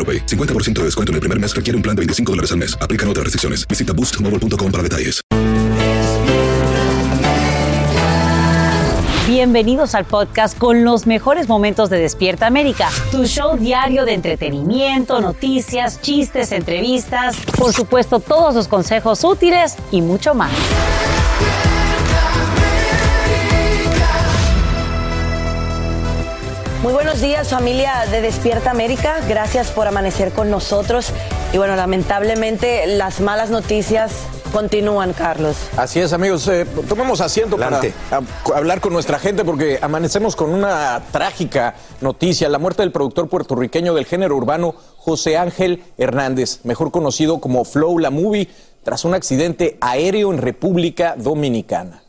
AroPay. 50% de descuento en el primer mes requiere un plan de 25 dólares al mes. Aplican otras restricciones. Visita boostmobile.com para detalles. Bienvenidos al podcast con los mejores momentos de Despierta América, tu show diario de entretenimiento, noticias, chistes, entrevistas, por supuesto todos los consejos útiles y mucho más. Muy buenos días familia de Despierta América, gracias por amanecer con nosotros y bueno, lamentablemente las malas noticias continúan, Carlos. Así es, amigos. Eh, tomemos asiento Adelante. para a- hablar con nuestra gente porque amanecemos con una trágica noticia, la muerte del productor puertorriqueño del género urbano José Ángel Hernández, mejor conocido como Flow La Movie, tras un accidente aéreo en República Dominicana.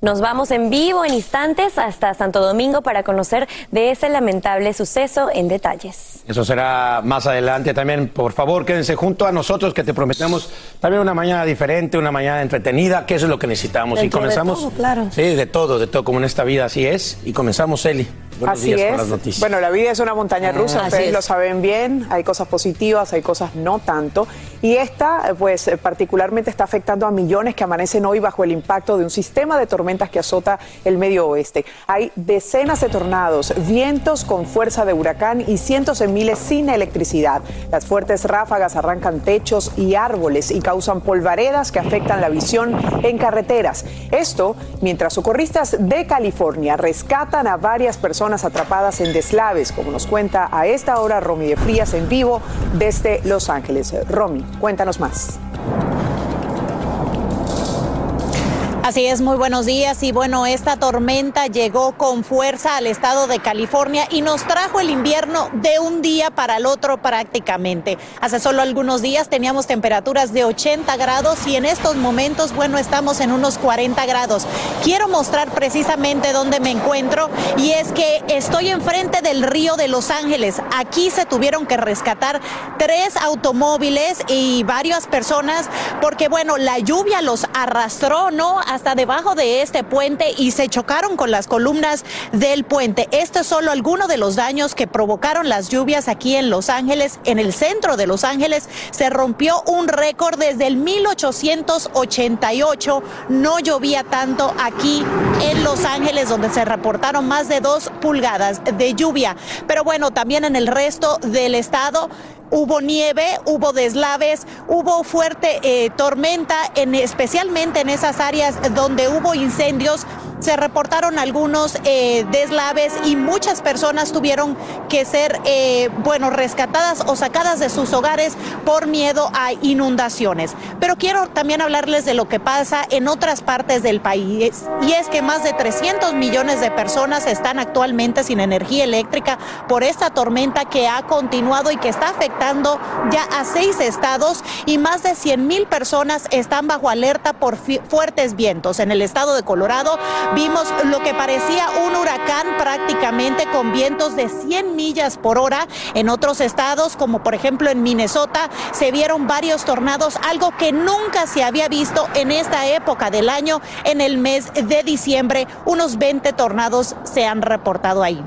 Nos vamos en vivo en instantes hasta Santo Domingo para conocer de ese lamentable suceso en detalles. Eso será más adelante también. Por favor, quédense junto a nosotros que te prometemos también una mañana diferente, una mañana entretenida, que eso es lo que necesitamos. y Dentro de comenzamos. todo, claro. Sí, de todo, de todo, como en esta vida así es. Y comenzamos, Eli. Buenos Así días es. con las noticias. Bueno, la vida es una montaña rusa, Así ustedes es. lo saben bien, hay cosas positivas, hay cosas no tanto. Y esta, pues, eh, particularmente está afectando a millones que amanecen hoy bajo el impacto de un sistema de tormentas que azota el medio oeste. Hay decenas de tornados, vientos con fuerza de huracán y cientos de miles sin electricidad. Las fuertes ráfagas arrancan techos y árboles y causan polvaredas que afectan la visión en carreteras. Esto mientras socorristas de California rescatan a varias personas atrapadas en deslaves, como nos cuenta a esta hora Romy de Frías en vivo desde Los Ángeles. Romy, cuéntanos más. Así es, muy buenos días. Y bueno, esta tormenta llegó con fuerza al estado de California y nos trajo el invierno de un día para el otro prácticamente. Hace solo algunos días teníamos temperaturas de 80 grados y en estos momentos, bueno, estamos en unos 40 grados. Quiero mostrar precisamente dónde me encuentro y es que estoy enfrente del río de Los Ángeles. Aquí se tuvieron que rescatar tres automóviles y varias personas porque, bueno, la lluvia los arrastró, ¿no? Hasta debajo de este puente y se chocaron con las columnas del puente. Esto es solo alguno de los daños que provocaron las lluvias aquí en Los Ángeles, en el centro de Los Ángeles. Se rompió un récord desde el 1888. No llovía tanto aquí en Los Ángeles, donde se reportaron más de dos pulgadas de lluvia. Pero bueno, también en el resto del estado hubo nieve, hubo deslaves, hubo fuerte eh, tormenta, en, especialmente en esas áreas donde hubo incendios. Se reportaron algunos eh, deslaves y muchas personas tuvieron que ser, eh, bueno, rescatadas o sacadas de sus hogares por miedo a inundaciones. Pero quiero también hablarles de lo que pasa en otras partes del país y es que más de 300 millones de personas están actualmente sin energía eléctrica por esta tormenta que ha continuado y que está afectando ya a seis estados y más de 100 mil personas están bajo alerta por fuertes vientos. En el estado de Colorado vimos lo que parecía un huracán prácticamente con vientos de 100 millas por hora. En otros estados, como por ejemplo en Minnesota, se vieron varios tornados, algo que nunca se había visto en esta época del año. En el mes de diciembre, unos 20 tornados se han reportado ahí.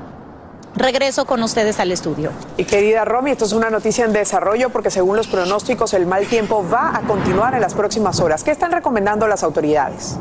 Regreso con ustedes al estudio. Y querida Romy, esto es una noticia en desarrollo porque según los pronósticos el mal tiempo va a continuar en las próximas horas. ¿Qué están recomendando las autoridades?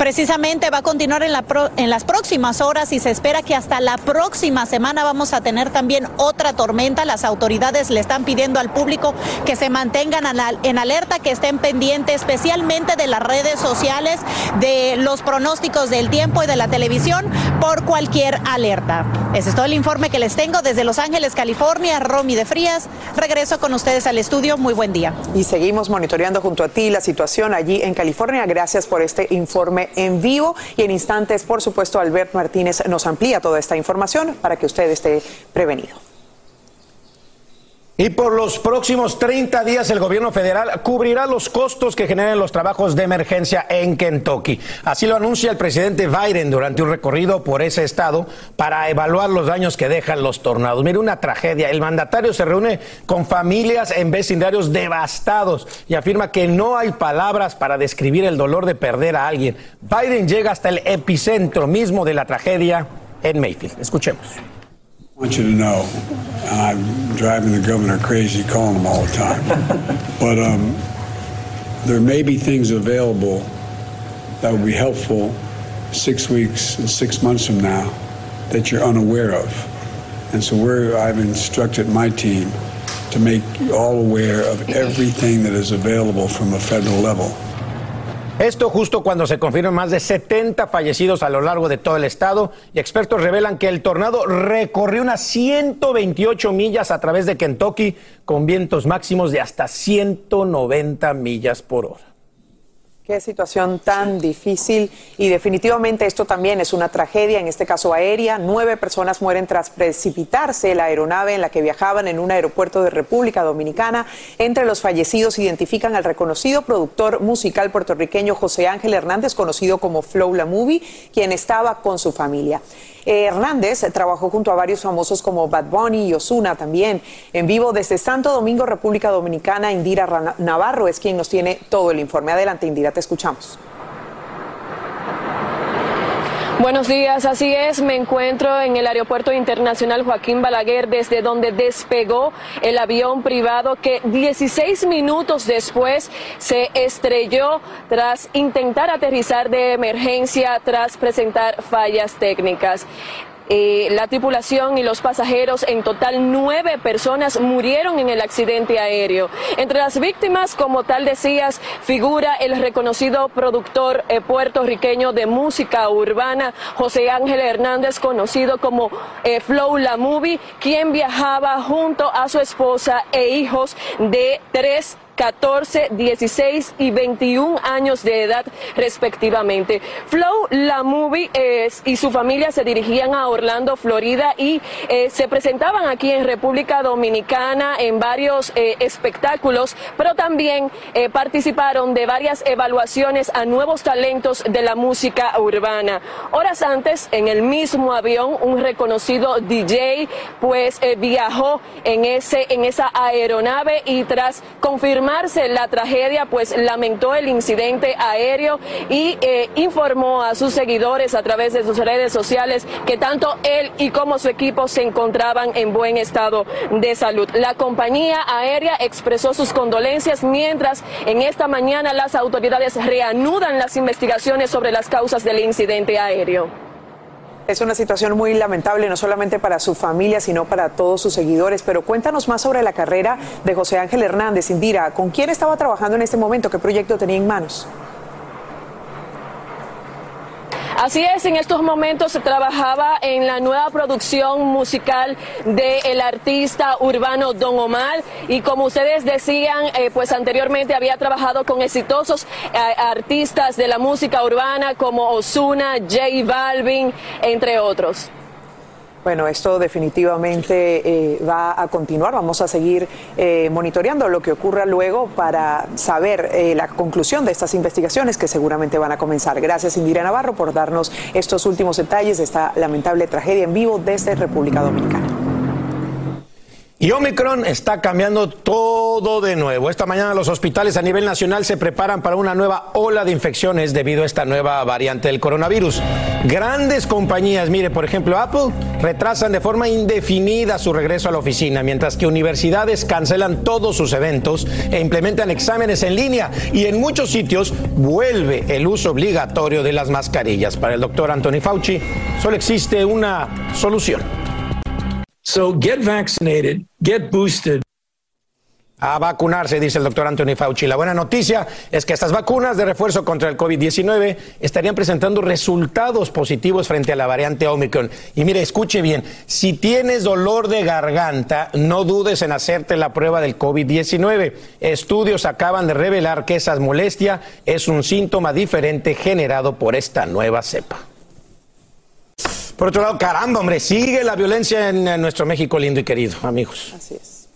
Precisamente va a continuar en, la en, las próximas horas y se espera que hasta la próxima semana vamos a tener también otra tormenta. Las autoridades le están pidiendo al público que se mantengan en alerta, que estén pendientes especialmente de las redes sociales, de los pronósticos del tiempo y de la televisión por cualquier alerta. Ese es todo el informe que les tengo desde Los Ángeles, California. Romy de Frías, regreso con ustedes al estudio. Muy buen día. Y seguimos monitoreando junto a ti la situación allí en California. Gracias por este informe en vivo y en instantes, por supuesto, Albert Martínez nos amplía toda esta información para que usted esté prevenido. Y por los próximos 30 días el gobierno federal cubrirá los costos que generen los trabajos de emergencia en Kentucky. Así lo anuncia el presidente Biden durante un recorrido por ese estado para evaluar los daños que dejan los tornados. Mire, una tragedia. El mandatario se reúne con familias en vecindarios devastados y afirma que no hay palabras para describir el dolor de perder a alguien. Biden llega hasta el epicentro mismo de la tragedia en Mayfield. Escuchemos. I want you to know I'm driving the governor crazy calling him all the time. but um, there may be things available that would be helpful six weeks and six months from now that you're unaware of. And so we're, I've instructed my team to make you all aware of everything that is available from a federal level. Esto justo cuando se confirman más de 70 fallecidos a lo largo de todo el estado y expertos revelan que el tornado recorrió unas 128 millas a través de Kentucky con vientos máximos de hasta 190 millas por hora. Qué situación tan difícil y definitivamente esto también es una tragedia, en este caso aérea. Nueve personas mueren tras precipitarse la aeronave en la que viajaban en un aeropuerto de República Dominicana. Entre los fallecidos identifican al reconocido productor musical puertorriqueño José Ángel Hernández, conocido como Flow La Movie, quien estaba con su familia. Eh, Hernández trabajó junto a varios famosos como Bad Bunny y Osuna también. En vivo desde Santo Domingo, República Dominicana, Indira Navarro es quien nos tiene todo el informe. Adelante, Indira, te escuchamos. Buenos días, así es, me encuentro en el Aeropuerto Internacional Joaquín Balaguer, desde donde despegó el avión privado que 16 minutos después se estrelló tras intentar aterrizar de emergencia, tras presentar fallas técnicas. Eh, la tripulación y los pasajeros, en total nueve personas, murieron en el accidente aéreo. Entre las víctimas, como tal decías, figura el reconocido productor eh, puertorriqueño de música urbana, José Ángel Hernández, conocido como eh, Flow La Movie, quien viajaba junto a su esposa e hijos de tres 14, 16 y 21 años de edad respectivamente. Flow, la movie y su familia se dirigían a Orlando, Florida y eh, se presentaban aquí en República Dominicana en varios eh, espectáculos, pero también eh, participaron de varias evaluaciones a nuevos talentos de la música urbana. Horas antes, en el mismo avión, un reconocido DJ pues viajó en, ese, en esa aeronave y tras confirmar la tragedia, pues lamentó el incidente aéreo y eh, informó a sus seguidores a través de sus redes sociales que tanto él y como su equipo se encontraban en buen estado de salud. La compañía aérea expresó sus condolencias mientras en esta mañana las autoridades reanudan las investigaciones sobre las causas del incidente aéreo. Es una situación muy lamentable, no solamente para su familia, sino para todos sus seguidores. Pero cuéntanos más sobre la carrera de José Ángel Hernández. Indira, ¿con quién estaba trabajando en este momento? ¿Qué proyecto tenía en manos? Así es, en estos momentos se trabajaba en la nueva producción musical del artista urbano Don Omar y como ustedes decían, eh, pues anteriormente había trabajado con exitosos eh, artistas de la música urbana como Osuna, J Balvin, entre otros. Bueno, esto definitivamente eh, va a continuar. Vamos a seguir eh, monitoreando lo que ocurra luego para saber eh, la conclusión de estas investigaciones que seguramente van a comenzar. Gracias, Indira Navarro, por darnos estos últimos detalles de esta lamentable tragedia en vivo desde República Dominicana. Y Omicron está cambiando todo de nuevo. Esta mañana los hospitales a nivel nacional se preparan para una nueva ola de infecciones debido a esta nueva variante del coronavirus. Grandes compañías, mire, por ejemplo, Apple, retrasan de forma indefinida su regreso a la oficina, mientras que universidades cancelan todos sus eventos e implementan exámenes en línea. Y en muchos sitios vuelve el uso obligatorio de las mascarillas. Para el doctor Anthony Fauci, solo existe una solución. So get vaccinated, get boosted. A vacunarse, dice el doctor Anthony Fauci. La buena noticia es que estas vacunas de refuerzo contra el COVID-19 estarían presentando resultados positivos frente a la variante Omicron. Y mire, escuche bien, si tienes dolor de garganta, no dudes en hacerte la prueba del COVID-19. Estudios acaban de revelar que esa molestia es un síntoma diferente generado por esta nueva cepa. Por otro lado, caramba, hombre, sigue la violencia en, nuestro México lindo y querido, amigos. Así es.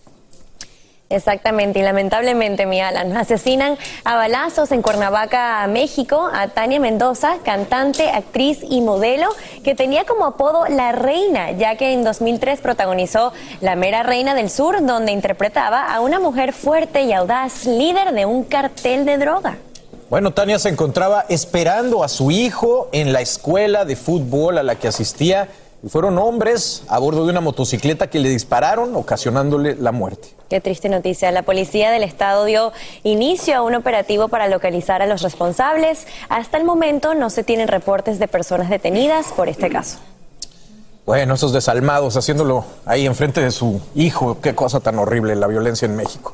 Exactamente, y lamentablemente, mi Alan, asesinan a balazos en Cuernavaca, México, a Tania Mendoza, cantante, actriz y modelo, que tenía como apodo La Reina, ya que en 2003 protagonizó La Mera Reina del Sur, donde interpretaba a una mujer fuerte y audaz, líder de un cartel de droga. Bueno, Tania se encontraba esperando a su hijo en la escuela de fútbol a la que asistía y fueron hombres a bordo de una motocicleta que le dispararon, ocasionándole la muerte. Qué triste noticia. La policía del estado dio inicio a un operativo para localizar a los responsables. Hasta el momento no se tienen reportes de personas detenidas por este caso. Bueno, esos desalmados haciéndolo ahí enfrente de su hijo, qué cosa tan horrible la violencia en México.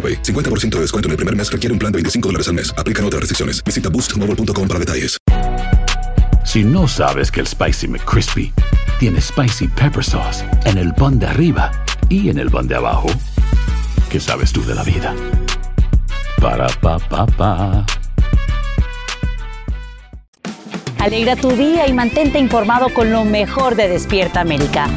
AroPay. 50% de descuento en el primer mes requiere un plan de 25 dólares al mes. Aplican otras restricciones. Visita boostmobile.com para detalles. Si no sabes que el Spicy McCrispy tiene Spicy Pepper Sauce en el pan de arriba y en el pan de abajo, ¿qué sabes tú de la vida? Para, pa, pa, pa. Alegra tu día y mantente informado con lo mejor de Despierta América.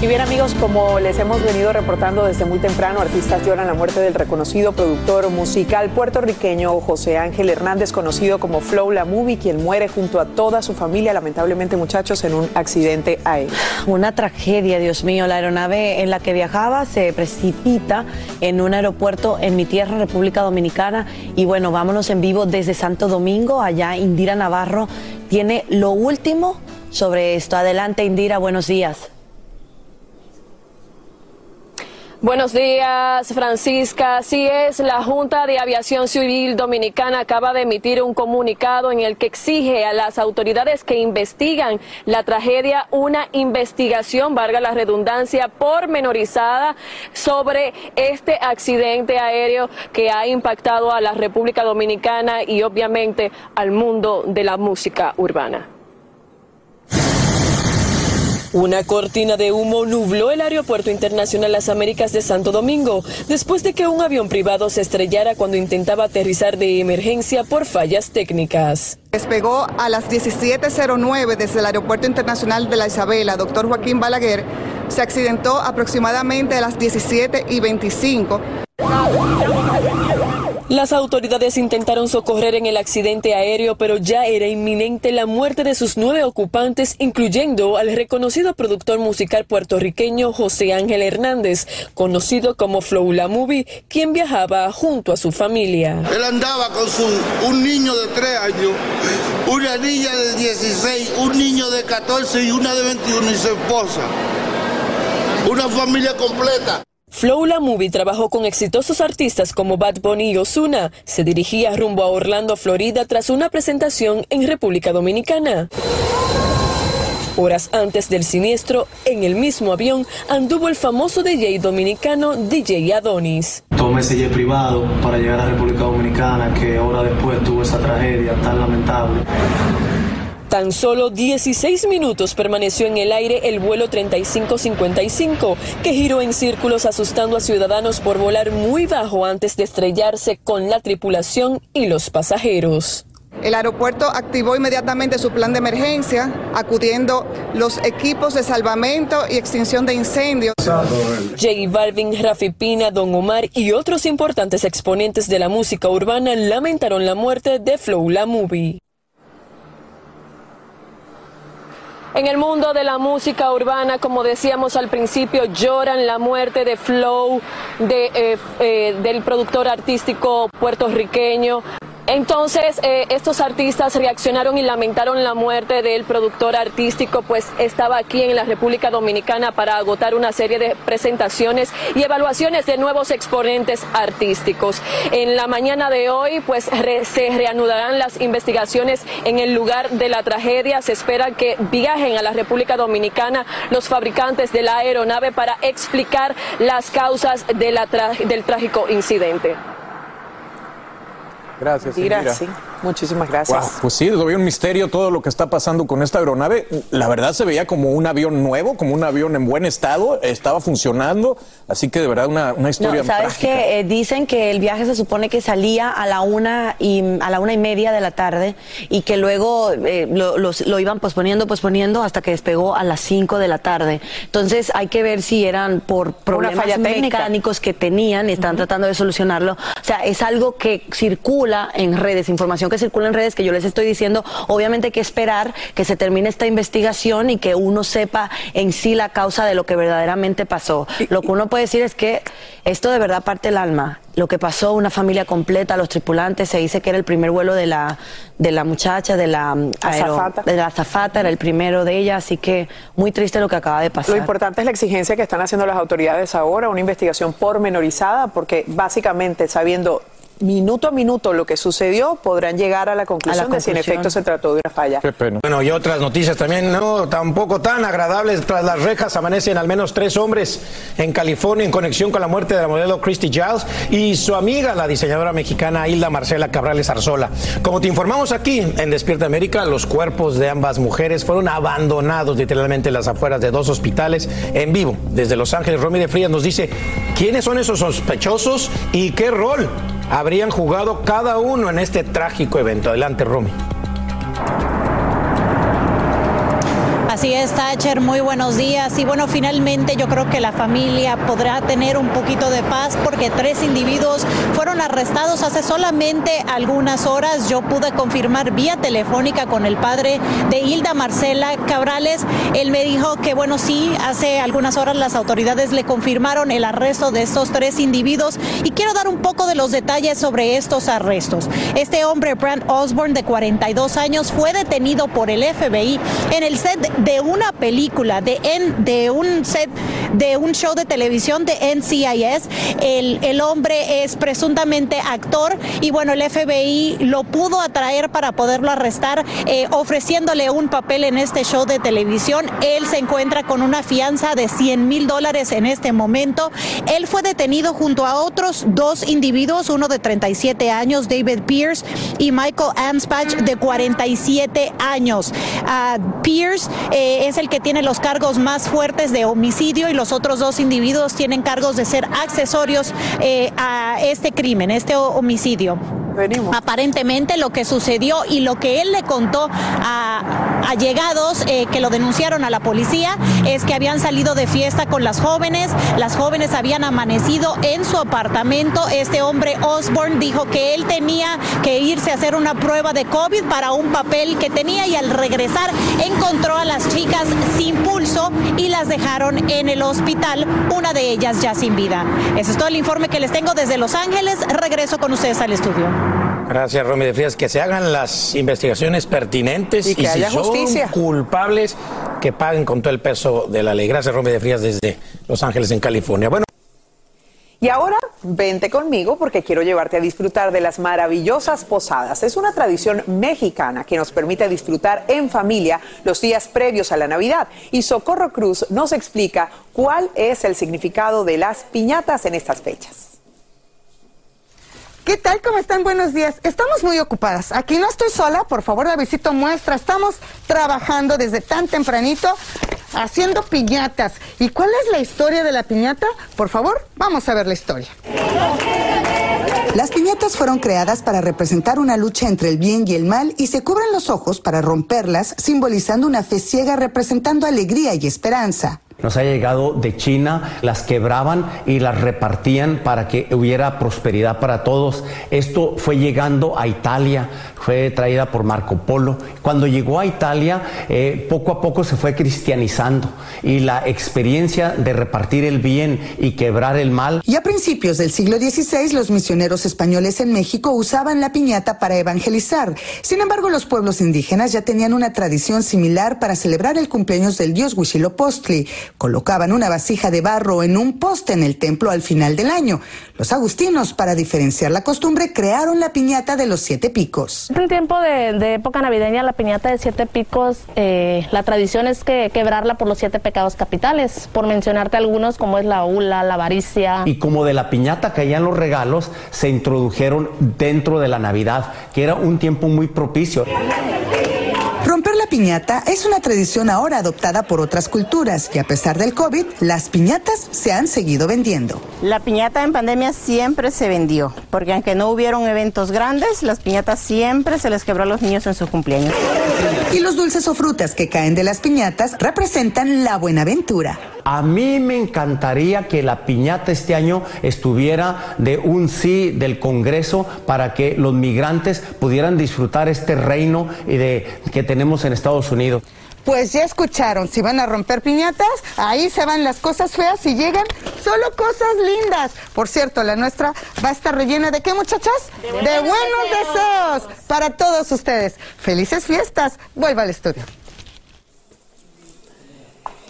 Y bien amigos, como les hemos venido reportando desde muy temprano, artistas lloran la muerte del reconocido productor musical puertorriqueño José Ángel Hernández, conocido como Flow La Movie, quien muere junto a toda su familia, lamentablemente muchachos, en un accidente aéreo. Una tragedia, Dios mío. La aeronave en la que viajaba se precipita en un aeropuerto en mi tierra, República Dominicana. Y bueno, vámonos en vivo desde Santo Domingo. Allá Indira Navarro tiene lo último sobre esto. Adelante, Indira, buenos días. Buenos días, Francisca. Así es, la Junta de Aviación Civil Dominicana acaba de emitir un comunicado en el que exige a las autoridades que investigan la tragedia una investigación, valga la redundancia, pormenorizada sobre este accidente aéreo que ha impactado a la República Dominicana y obviamente al mundo de la música urbana. Una cortina de humo nubló el Aeropuerto Internacional Las Américas de Santo Domingo después de que un avión privado se estrellara cuando intentaba aterrizar de emergencia por fallas técnicas. Despegó a las 17.09 desde el Aeropuerto Internacional de La Isabela, doctor Joaquín Balaguer. Se accidentó aproximadamente a las 17.25. Las autoridades intentaron socorrer en el accidente aéreo, pero ya era inminente la muerte de sus nueve ocupantes, incluyendo al reconocido productor musical puertorriqueño José Ángel Hernández, conocido como Flow La Movie, quien viajaba junto a su familia. Él andaba con su, un niño de tres años, una niña de 16, un niño de 14 y una de 21 y su esposa. Una familia completa. Flow La Movie trabajó con exitosos artistas como Bad Bunny y Ozuna. Se dirigía rumbo a Orlando, Florida, tras una presentación en República Dominicana. Horas antes del siniestro, en el mismo avión anduvo el famoso DJ dominicano DJ Adonis. Tomé ese jet privado para llegar a República Dominicana, que hora después tuvo esa tragedia tan lamentable. Tan solo 16 minutos permaneció en el aire el vuelo 3555, que giró en círculos asustando a ciudadanos por volar muy bajo antes de estrellarse con la tripulación y los pasajeros. El aeropuerto activó inmediatamente su plan de emergencia, acudiendo los equipos de salvamento y extinción de incendios. J Balvin, Rafi Pina, Don Omar y otros importantes exponentes de la música urbana lamentaron la muerte de Flow La Movie. En el mundo de la música urbana, como decíamos al principio, lloran la muerte de Flow, de, eh, eh, del productor artístico puertorriqueño. Entonces, eh, estos artistas reaccionaron y lamentaron la muerte del productor artístico, pues estaba aquí en la República Dominicana para agotar una serie de presentaciones y evaluaciones de nuevos exponentes artísticos. En la mañana de hoy, pues se reanudarán las investigaciones en el lugar de la tragedia. Se espera que viajen a la República Dominicana los fabricantes de la aeronave para explicar las causas del trágico incidente. Gracias. Gracias. Muchísimas gracias. pues sí, todavía un misterio todo lo que está pasando con esta aeronave. La verdad se veía como un avión nuevo, como un avión en buen estado, estaba funcionando, así que de verdad una, una historia no, ¿sabes que dicen que el viaje se supone que salía a la una y a la una y media de la tarde y que luego eh, lo, lo, iban posponiendo, posponiendo hasta que despegó a las cinco de la tarde. Entonces hay que ver si eran por problemas mecánicos que tenían y están tratando de solucionarlo. O sea, es algo que circula en redes, información que circula en redes que yo les estoy diciendo, obviamente hay que esperar que se termine esta investigación y que uno sepa en sí la causa de lo que verdaderamente pasó. Lo que uno puede decir es que esto de verdad parte el alma. Lo que pasó, una familia completa, los tripulantes, se dice que era el primer vuelo de la, de la muchacha, de la mm, azafata. de la azafata, era el primero de ella, así que muy triste lo que acaba de pasar. Lo importante es la exigencia que están haciendo las autoridades ahora, una investigación pormenorizada, porque básicamente sabiendo minuto a minuto lo que sucedió, podrán llegar a la conclusión, de si en efecto se trató de una falla. Bueno, y otras noticias también, no tampoco tan agradables. Tras las rejas amanecen al menos tres hombres en California en conexión con la muerte de la modelo Christy Giles y su amiga, la diseñadora mexicana Hilda Marcela Cabrales Arzola. Como te informamos aquí en Despierta América, los cuerpos de ambas mujeres fueron abandonados literalmente en las afueras de dos hospitales en vivo. Desde Los Ángeles, Romy de Frías nos dice quiénes son esos sospechosos y qué rol habrían jugado cada uno en este trágico evento. Adelante, Romy. Así es, Thatcher, muy buenos días. Y bueno, finalmente yo creo que la familia podrá tener un poquito de paz porque tres individuos fueron arrestados hace solamente algunas horas. Yo pude confirmar vía telefónica con el padre de Hilda Marcela Cabrales. Él me dijo que bueno, sí, hace algunas horas las autoridades le confirmaron el arresto de estos tres individuos y quiero dar un poco de los detalles sobre estos arrestos. Este hombre, Brand Osborne, de 42 años, fue detenido por el FBI en el set de una película, de, en, de un set, de un show de televisión de NCIS. El, el hombre es presuntamente actor y bueno, el FBI lo pudo atraer para poderlo arrestar, eh, ofreciéndole un papel en este show de televisión. Él se encuentra con una fianza de 100 mil dólares en este momento. Él fue detenido junto a otros dos individuos, uno de 37 años, David Pierce, y Michael Anspach, de 47 años. Uh, Pierce eh, es el que tiene los cargos más fuertes de homicidio y los otros dos individuos tienen cargos de ser accesorios eh, a este crimen, este homicidio. Aparentemente lo que sucedió y lo que él le contó a allegados eh, que lo denunciaron a la policía es que habían salido de fiesta con las jóvenes, las jóvenes habían amanecido en su apartamento. Este hombre Osborne dijo que él tenía que irse a hacer una prueba de COVID para un papel que tenía y al regresar encontró a las chicas sin pulso y las dejaron en el hospital, una de ellas ya sin vida. Ese es todo el informe que les tengo desde Los Ángeles. Regreso con ustedes al estudio. Gracias, Romy de Frías. Que se hagan las investigaciones pertinentes y, que haya si son justicia. culpables, que paguen con todo el peso de la ley. Gracias, Romy de Frías, desde Los Ángeles, en California. Bueno. Y ahora vente conmigo porque quiero llevarte a disfrutar de las maravillosas posadas. Es una tradición mexicana que nos permite disfrutar en familia los días previos a la Navidad. Y Socorro Cruz nos explica cuál es el significado de las piñatas en estas fechas. ¿Qué tal? ¿Cómo están? Buenos días. Estamos muy ocupadas. Aquí no estoy sola, por favor, Davidcito muestra. Estamos trabajando desde tan tempranito haciendo piñatas. ¿Y cuál es la historia de la piñata? Por favor, vamos a ver la historia. Las piñatas fueron creadas para representar una lucha entre el bien y el mal y se cubren los ojos para romperlas, simbolizando una fe ciega representando alegría y esperanza. Nos ha llegado de China, las quebraban y las repartían para que hubiera prosperidad para todos. Esto fue llegando a Italia, fue traída por Marco Polo. Cuando llegó a Italia, eh, poco a poco se fue cristianizando y la experiencia de repartir el bien y quebrar el mal. Y a principios del siglo XVI, los misioneros españoles en México usaban la piñata para evangelizar. Sin embargo, los pueblos indígenas ya tenían una tradición similar para celebrar el cumpleaños del dios Huitzilopochtli Colocaban una vasija de barro en un poste en el templo al final del año. Los agustinos, para diferenciar la costumbre, crearon la piñata de los siete picos. En tiempo de, época navideña, la piñata de siete picos, eh, la tradición es que quebrarla por los siete pecados capitales, por mencionarte algunos como es la hula, la avaricia. Y como de la piñata caían los regalos, se introdujeron dentro de la Navidad, que era un tiempo muy propicio. Piñata es una tradición ahora adoptada por otras culturas y a pesar del COVID, las piñatas se han seguido vendiendo. La piñata en pandemia siempre se vendió, porque aunque no hubieron eventos grandes, las piñatas siempre se les quebró a los niños en su cumpleaños. Y los dulces o frutas que caen de las piñatas representan la buenaventura. A mí me encantaría que la piñata este año estuviera de un sí del Congreso para que los migrantes pudieran disfrutar este reino de, que tenemos en Estados Unidos. Pues ya escucharon, si van a romper piñatas, ahí se van las cosas feas y llegan solo cosas lindas. Por cierto, la nuestra va a estar rellena de qué muchachas? De buenos, de buenos deseos. deseos para todos ustedes. Felices fiestas. Vuelva al estudio.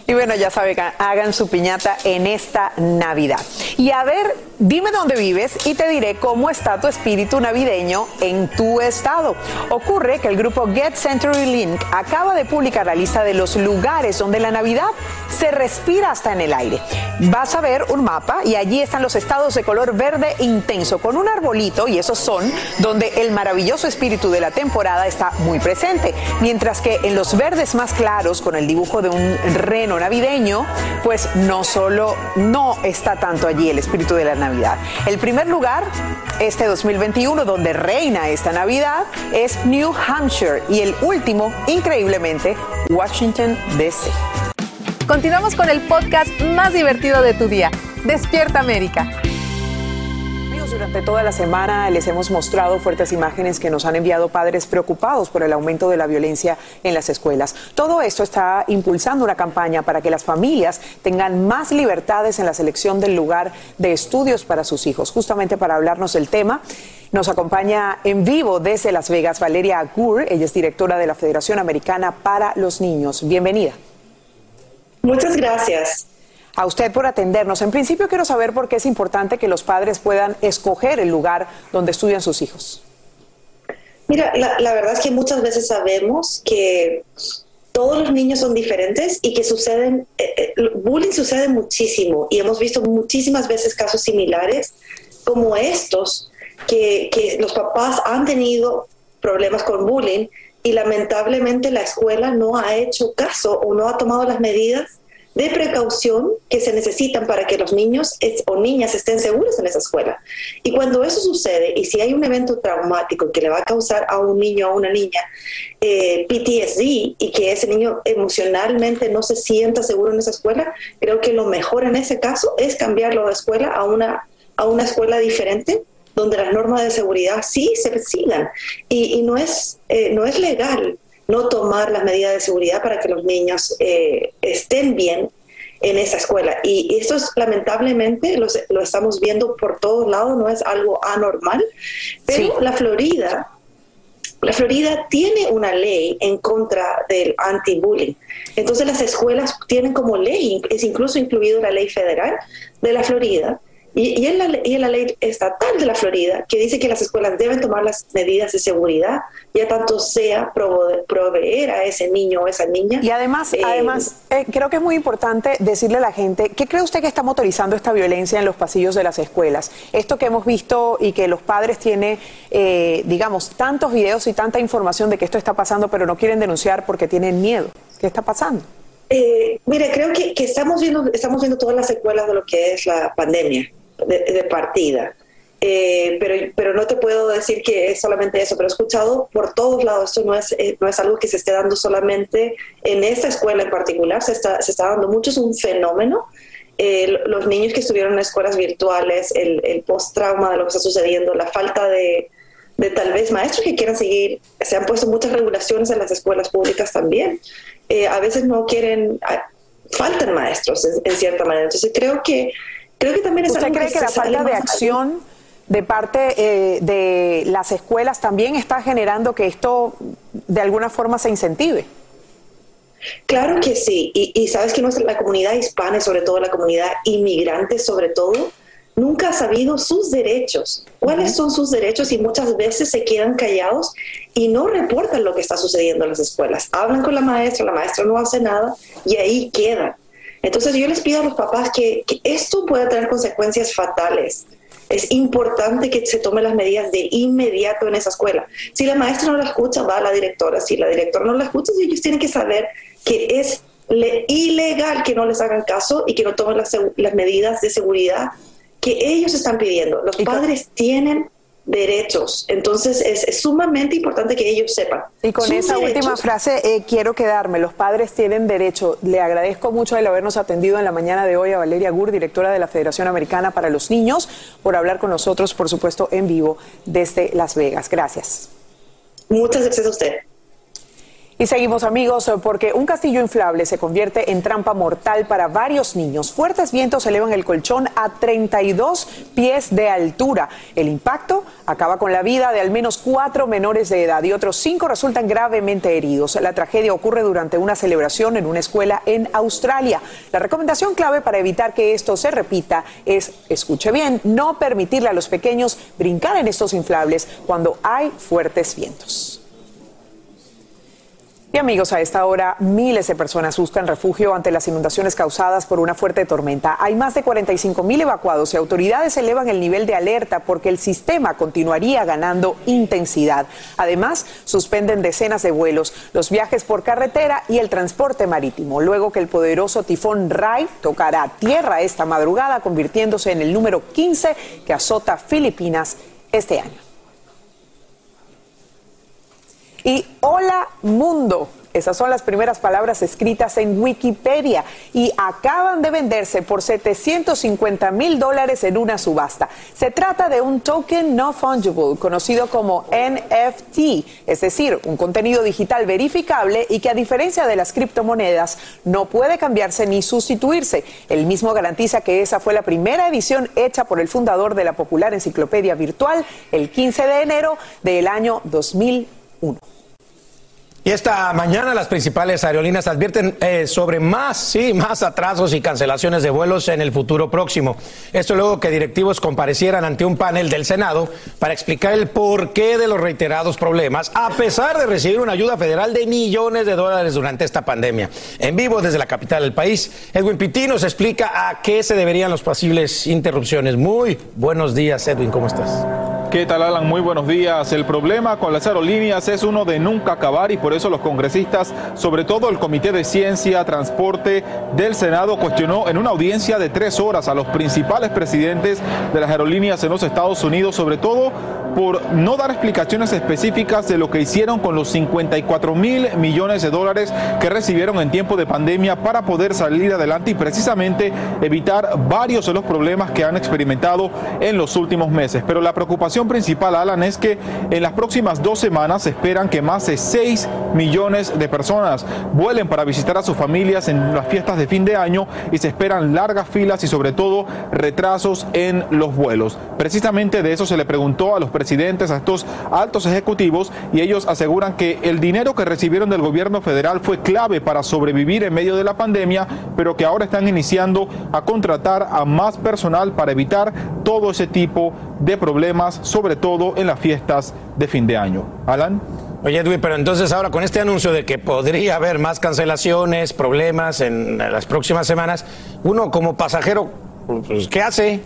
Y bueno, ya saben, hagan su piñata en esta Navidad. Y a ver, dime dónde vives y te diré cómo está tu espíritu navideño en tu estado. Ocurre que el grupo Get Century Link acaba de publicar la lista de los lugares donde la Navidad se respira hasta en el aire. Vas a ver un mapa y allí están los estados de color verde intenso con un arbolito y esos son donde el maravilloso espíritu de la temporada está muy presente. Mientras que en los verdes más claros con el dibujo de un reno navideño, pues no solo no está tanto allí el espíritu de la Navidad. El primer lugar, este 2021, donde reina esta Navidad, es New Hampshire y el último, increíblemente, Washington, D.C. Continuamos con el podcast más divertido de tu día, Despierta América. Durante toda la semana les hemos mostrado fuertes imágenes que nos han enviado padres preocupados por el aumento de la violencia en las escuelas. Todo esto está impulsando una campaña para que las familias tengan más libertades en la selección del lugar de estudios para sus hijos. Justamente para hablarnos del tema, nos acompaña en vivo desde Las Vegas Valeria Agur. Ella es directora de la Federación Americana para los Niños. Bienvenida. Muchas gracias a usted por atendernos. En principio quiero saber por qué es importante que los padres puedan escoger el lugar donde estudian sus hijos. Mira, la, verdad es que muchas veces sabemos que todos los niños son diferentes y que suceden, eh, eh, bullying sucede muchísimo y hemos visto muchísimas veces casos similares como estos, que, que los papás han tenido problemas con bullying y lamentablemente la escuela no ha hecho caso o no ha tomado las medidas de precaución que se necesitan para que los niños o niñas estén seguros en esa escuela. Y cuando eso sucede, y si hay un evento traumático que le va a causar a un niño o a una niña eh, PTSD y que ese niño emocionalmente no se sienta seguro en esa escuela, creo que lo mejor en ese caso es cambiarlo de escuela a una, a una escuela diferente donde las normas de seguridad sí se sigan. Y, no, es, eh, no es legal no tomar las medidas de seguridad para que los niños eh, estén bien en esa escuela. Y esto es lamentablemente, lo, lo, estamos viendo por todos lados, no es algo anormal, pero la Florida, la Florida tiene una ley en contra del anti-bullying. Entonces las escuelas tienen como ley, es incluso incluido la ley federal de la Florida, Y, y, en la, y en la ley estatal de la Florida, que dice que las escuelas deben tomar las medidas de seguridad, ya tanto sea prove proveer a ese niño o esa niña. Y además, eh, además eh, creo que es muy importante decirle a la gente, ¿qué cree usted que está motorizando esta violencia en los pasillos de las escuelas? Esto que hemos visto y que los padres tienen, eh, digamos, tantos videos y tanta información de que esto está pasando, pero no quieren denunciar porque tienen miedo. ¿Qué está pasando? Eh, mire, creo que, que, estamos, viendo, estamos viendo todas las secuelas de lo que es la pandemia de, de partida. Eh, pero, pero no te puedo decir que es solamente eso, pero he escuchado por todos lados, esto no es, eh, no es algo que se esté dando solamente en esta escuela en particular, se está, se está dando mucho, es un fenómeno. Eh, los niños que estuvieron en escuelas virtuales, el, el post-trauma de lo que está sucediendo, la falta de, de tal vez maestros que quieran seguir, se han puesto muchas regulaciones en las escuelas públicas también. Eh, a veces no quieren, faltan maestros en, en, cierta manera. Entonces creo que creo que también es ¿Usted cree que, la falta de acción de parte eh, de las escuelas también está generando que esto de alguna forma se incentive? Claro que sí, y, y sabes que nuestra, la comunidad hispana y sobre todo la comunidad inmigrante sobre todo, nunca ha sabido sus derechos, cuáles son sus derechos y muchas veces se quedan callados y no reportan lo que está sucediendo en las escuelas. Hablan con la maestra, la maestra no hace nada y ahí quedan. Entonces yo les pido a los papás que, que esto puede tener consecuencias fatales. Es importante que se tomen las medidas de inmediato en esa escuela. Si la maestra no la escucha, va a la directora. Si la directora no la escucha, ellos tienen que saber que es ilegal que no les hagan caso y que no tomen las, las medidas de seguridad que ellos están pidiendo. Los padres tienen derechos, entonces es, es, sumamente importante que ellos sepan. Y con esa derechos. última frase eh, quiero quedarme, los padres tienen derecho. Le agradezco mucho el habernos atendido en la mañana de hoy a Valeria Gur, directora de la Federación Americana para los Niños, por hablar con nosotros, por supuesto, en vivo desde Las Vegas. Gracias. Muchas gracias a usted. Y seguimos amigos porque un castillo inflable se convierte en trampa mortal para varios niños. Fuertes vientos elevan el colchón a 32 pies de altura. El impacto acaba con la vida de al menos cuatro menores de edad y otros cinco resultan gravemente heridos. La tragedia ocurre durante una celebración en una escuela en Australia. La recomendación clave para evitar que esto se repita es, escuche bien, no permitirle a los pequeños brincar en estos inflables cuando hay fuertes vientos. Y amigos, a esta hora miles de personas buscan refugio ante las inundaciones causadas por una fuerte tormenta. Hay más de 45 mil evacuados y autoridades elevan el nivel de alerta porque el sistema continuaría ganando intensidad. Además, suspenden decenas de vuelos, los viajes por carretera y el transporte marítimo, luego que el poderoso tifón Rai tocará tierra esta madrugada, convirtiéndose en el número 15 que azota Filipinas este año y hola mundo. Esas son las primeras palabras escritas en Wikipedia y acaban de venderse por 750 mil dólares en una subasta. Se trata de un token no fungible, conocido como NFT, es decir, un contenido digital verificable y que a diferencia de las criptomonedas no puede cambiarse ni sustituirse. El mismo garantiza que esa fue la primera edición hecha por el fundador de la popular enciclopedia virtual el 15 de enero del año 2020. Y esta mañana las principales aerolíneas advierten eh, sobre más, sí, más atrasos y cancelaciones de vuelos en el futuro próximo. Esto luego que directivos comparecieran ante un panel del Senado para explicar el porqué de los reiterados problemas, a pesar de recibir una ayuda federal de millones de dólares durante esta pandemia. En vivo desde la capital del país, Edwin Pitti nos explica a qué se deberían las posibles interrupciones. Muy buenos días, Edwin, ¿cómo estás? ¿Qué tal, Alan? Muy buenos días. El problema con las aerolíneas es uno de nunca acabar y por eso los congresistas, sobre todo el Comité de Ciencia, Transporte del Senado, cuestionó en una audiencia de tres horas a los principales presidentes de las aerolíneas en los Estados Unidos, sobre todo por no dar explicaciones específicas de lo que hicieron con los 54 mil millones de dólares que recibieron en tiempo de pandemia para poder salir adelante y precisamente evitar varios de los problemas que han experimentado en los últimos meses. Pero la preocupación principal, Alan, es que en las próximas dos semanas se esperan que más de 6 millones de personas vuelen para visitar a sus familias en las fiestas de fin de año y se esperan largas filas y sobre todo retrasos en los vuelos. Precisamente de eso se le preguntó a los presidentes, a estos altos ejecutivos, y ellos aseguran que el dinero que recibieron del gobierno federal fue clave para sobrevivir en medio de la pandemia, pero que ahora están iniciando a contratar a más personal para evitar todo ese tipo de problemas, sobre todo en las fiestas de fin de año. Alan. Oye, Edwin, pero entonces ahora con este anuncio de que podría haber más cancelaciones, problemas en las próximas semanas, uno como pasajero, pues, ¿qué hace?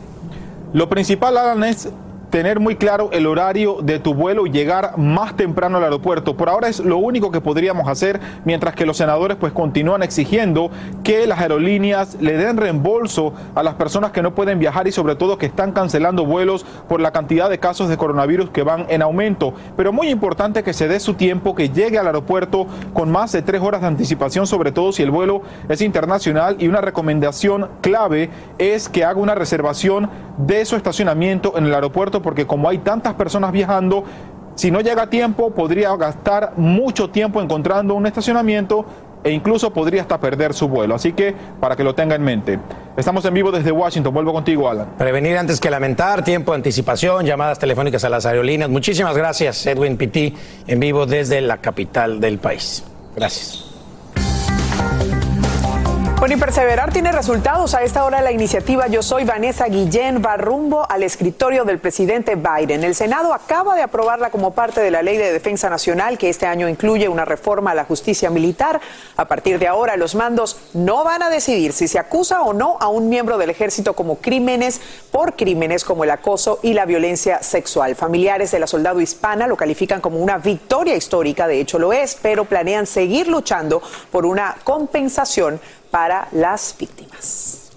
Lo principal, Alan, es tener muy claro el horario de tu vuelo y llegar más temprano al aeropuerto. Por ahora es lo único que podríamos hacer, mientras que los senadores pues continúan exigiendo que las aerolíneas le den reembolso a las personas que no pueden viajar y sobre todo que están cancelando vuelos por la cantidad de casos de coronavirus que van en aumento. Pero muy importante que se dé su tiempo, que llegue al aeropuerto con más de tres horas de anticipación, sobre todo si el vuelo es internacional y una recomendación clave es que haga una reservación de su estacionamiento en el aeropuerto porque como hay tantas personas viajando, si no llega a tiempo podría gastar mucho tiempo encontrando un estacionamiento e incluso podría hasta perder su vuelo. Así que para que lo tenga en mente. Estamos en vivo desde Washington. Vuelvo contigo, Alan. Prevenir antes que lamentar, tiempo de anticipación, llamadas telefónicas a las aerolíneas. Muchísimas gracias, Edwin Pitti, en vivo desde la capital del país. Gracias. Bueno, y perseverar tiene resultados. A esta hora la iniciativa Yo Soy Vanessa Guillén va rumbo al escritorio del presidente Biden. El Senado acaba de aprobarla como parte de la Ley de Defensa Nacional, que este año incluye una reforma a la justicia militar. A partir de ahora, los mandos no van a decidir si se acusa o no a un miembro del ejército como crímenes por crímenes como el acoso y la violencia sexual. Familiares de la soldado hispana lo califican como una victoria histórica, de hecho lo es, pero planean seguir luchando por una compensación para las víctimas.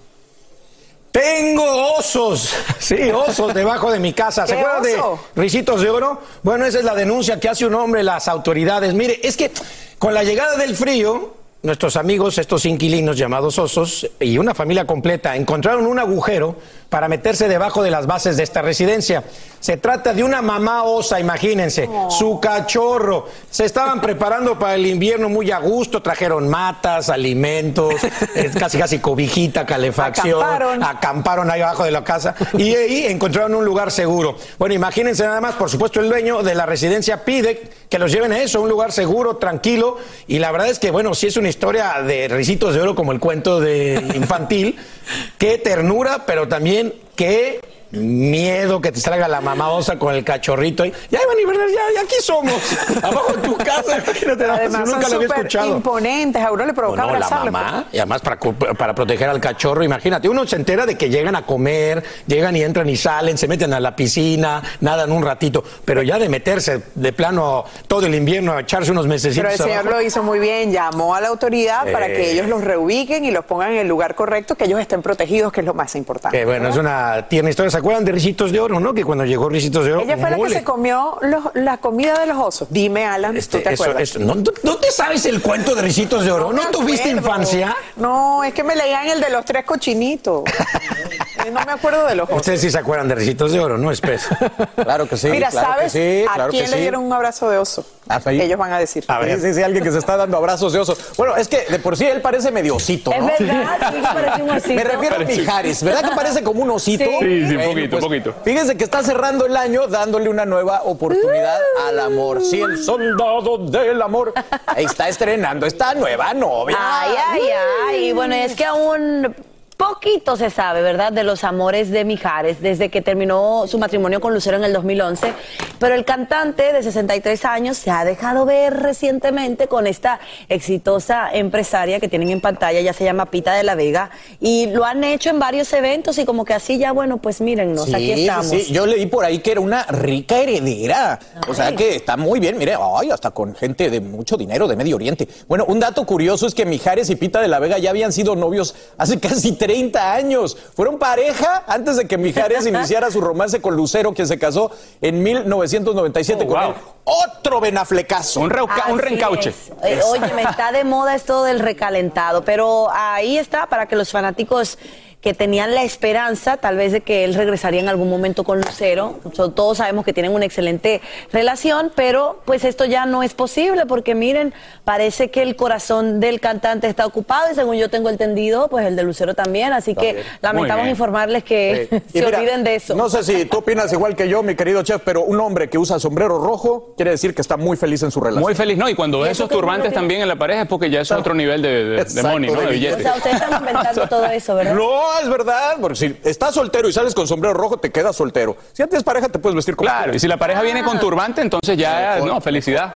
Tengo osos, sí, osos debajo de mi casa. ¿Se acuerdan de Ricitos de Oro? Bueno, esa es la denuncia que hace un hombre las autoridades. Mire, es que con la llegada del frío, nuestros amigos, estos inquilinos llamados osos, y una familia completa, encontraron un agujero para meterse debajo de las bases de esta residencia. Se trata de una mamá osa, imagínense, su cachorro. Se estaban preparando para el invierno muy a gusto, trajeron matas, alimentos, casi casi cobijita, calefacción. Acamparon. Acamparon ahí abajo de la casa y ahí encontraron un lugar seguro. Bueno, imagínense nada más, por supuesto, el dueño de la residencia pide que los lleven a eso, un lugar seguro, tranquilo. Y la verdad es que, bueno, si es una historia de risitos de oro como el cuento de infantil. qué ternura, pero también qué miedo que te salga la mamá osa con el cachorrito. Y, ya, Iván y Bernard, ya, ya aquí somos. Abajo de tu casa, imagínate. Además, yo nunca lo había escuchado. imponentes. A uno le provocaba No, la abrazarlo, mamá, y además para, para proteger al cachorro, imagínate, uno se entera de que llegan a comer, llegan y entran y salen, se meten a la piscina, nadan un ratito, pero ya de meterse de plano todo el invierno a echarse unos meses Pero el señor lo hizo muy bien, llamó a la autoridad Sí. para que ellos los reubiquen y los pongan en el lugar correcto, que ellos estén protegidos, que es lo más importante. Que bueno, es una tierna historia. ¿Se acuerdan de Ricitos de Oro, no? Que cuando llegó Ricitos de Oro. Ella fue la que se comió los- la comida de los osos. Dime, Alan, ¿tú te Este, Eso- acuerdas? eso- ¿no, no- no te sabes el cuento de Ricitos de Oro? ¿No, me tuviste acuerdo. infancia? No, es que me leían el de los tres cochinitos. Eh, no me acuerdo de los. Ustedes sí se acuerdan de Ricitos de Oro, ¿no? Espesa. Claro que sí. Mira, claro ¿sabes que sí, a claro quién que le sí. dieron un abrazo de oso? Ellos van a decir. A ver, sí, sí, alguien que se está dando abrazos de oso. Bueno, es que de por sí él parece medio osito, Es ¿no? verdad, sí, parece un osito. Me refiero a Mijares, ¿verdad que parece como un osito? Sí. Sí, sí, Bueno, poquito, pues, poquito. Fíjense que está cerrando el año dándole una nueva oportunidad al amor. Sí, el soldado del amor. Ahí está estrenando esta nueva novia. Ay, ay, ay. Y bueno, es que aún poquito se sabe, ¿verdad?, de los amores de Mijares desde que terminó su matrimonio con Lucero en el 2011. Pero el cantante de 63 años se ha dejado ver recientemente con esta exitosa empresaria que tienen en pantalla, ya se llama Pita de la Vega, y lo han hecho en varios eventos y como que así ya, bueno, pues mírennos, Sí, aquí estamos. sí. Yo leí por ahí que era una rica heredera. O sea que está muy bien, mire, ay, hasta con gente de mucho dinero de Medio Oriente. Bueno, un dato curioso es que Mijares y Pita de la Vega ya habían sido novios hace casi 30 años. Fueron pareja antes de que Mijares iniciara su romance con Lucero, quien se casó en 1997 Oh, con wow. él. Otro benaflecazo. Un, reuca- un reencauche. es. Eh, Oye, me está de moda esto del recalentado, pero ahí está para que los fanáticos que tenían la esperanza tal vez de que él regresaría en algún momento con Lucero. So, todos sabemos que tienen una excelente relación, pero pues esto ya no es posible porque miren, parece que el corazón del cantante está ocupado y según yo tengo entendido, pues el de Lucero también, así que bien. lamentamos informarles que se mira, olviden de eso. No sé si tú opinas igual que yo, mi querido chef, pero un hombre que usa sombrero rojo quiere decir que está muy feliz en su relación. Muy feliz, ¿no? Y cuando ¿Y ves eso esos turbantes también en la pareja es porque ya es otro nivel de, de, de Exacto, money, ¿no? de O sea, ustedes están inventando todo eso, ¿verdad? No, es verdad, porque si estás soltero y sales con sombrero rojo, te quedas soltero. Si tienes pareja, te puedes vestir como Claro, y si la pareja viene con turbante, entonces ya, no, felicidad.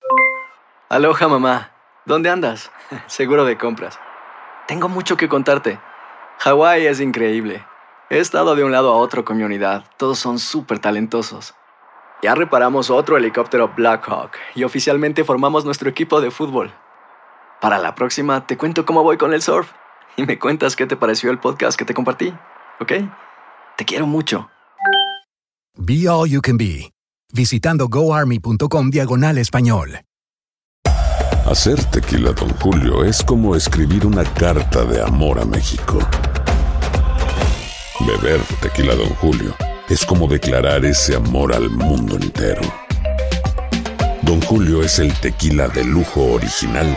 Aloha mamá, ¿dónde andas? Seguro de compras. Tengo mucho que contarte. Hawái es increíble. He estado de un lado a otro con mi unidad. Todos son súper talentosos. Ya reparamos otro helicóptero Blackhawk y oficialmente formamos nuestro equipo de fútbol. Para la próxima te cuento cómo voy con el surf y me cuentas qué te pareció el podcast que te compartí, ¿ok? Te quiero mucho. Be All You Can Be, visitando goarmy.com diagonal español. Hacer tequila, Don Julio, es como escribir una carta de amor a México. Beber tequila, Don Julio, es como declarar ese amor al mundo entero. Don Julio es el tequila de lujo original,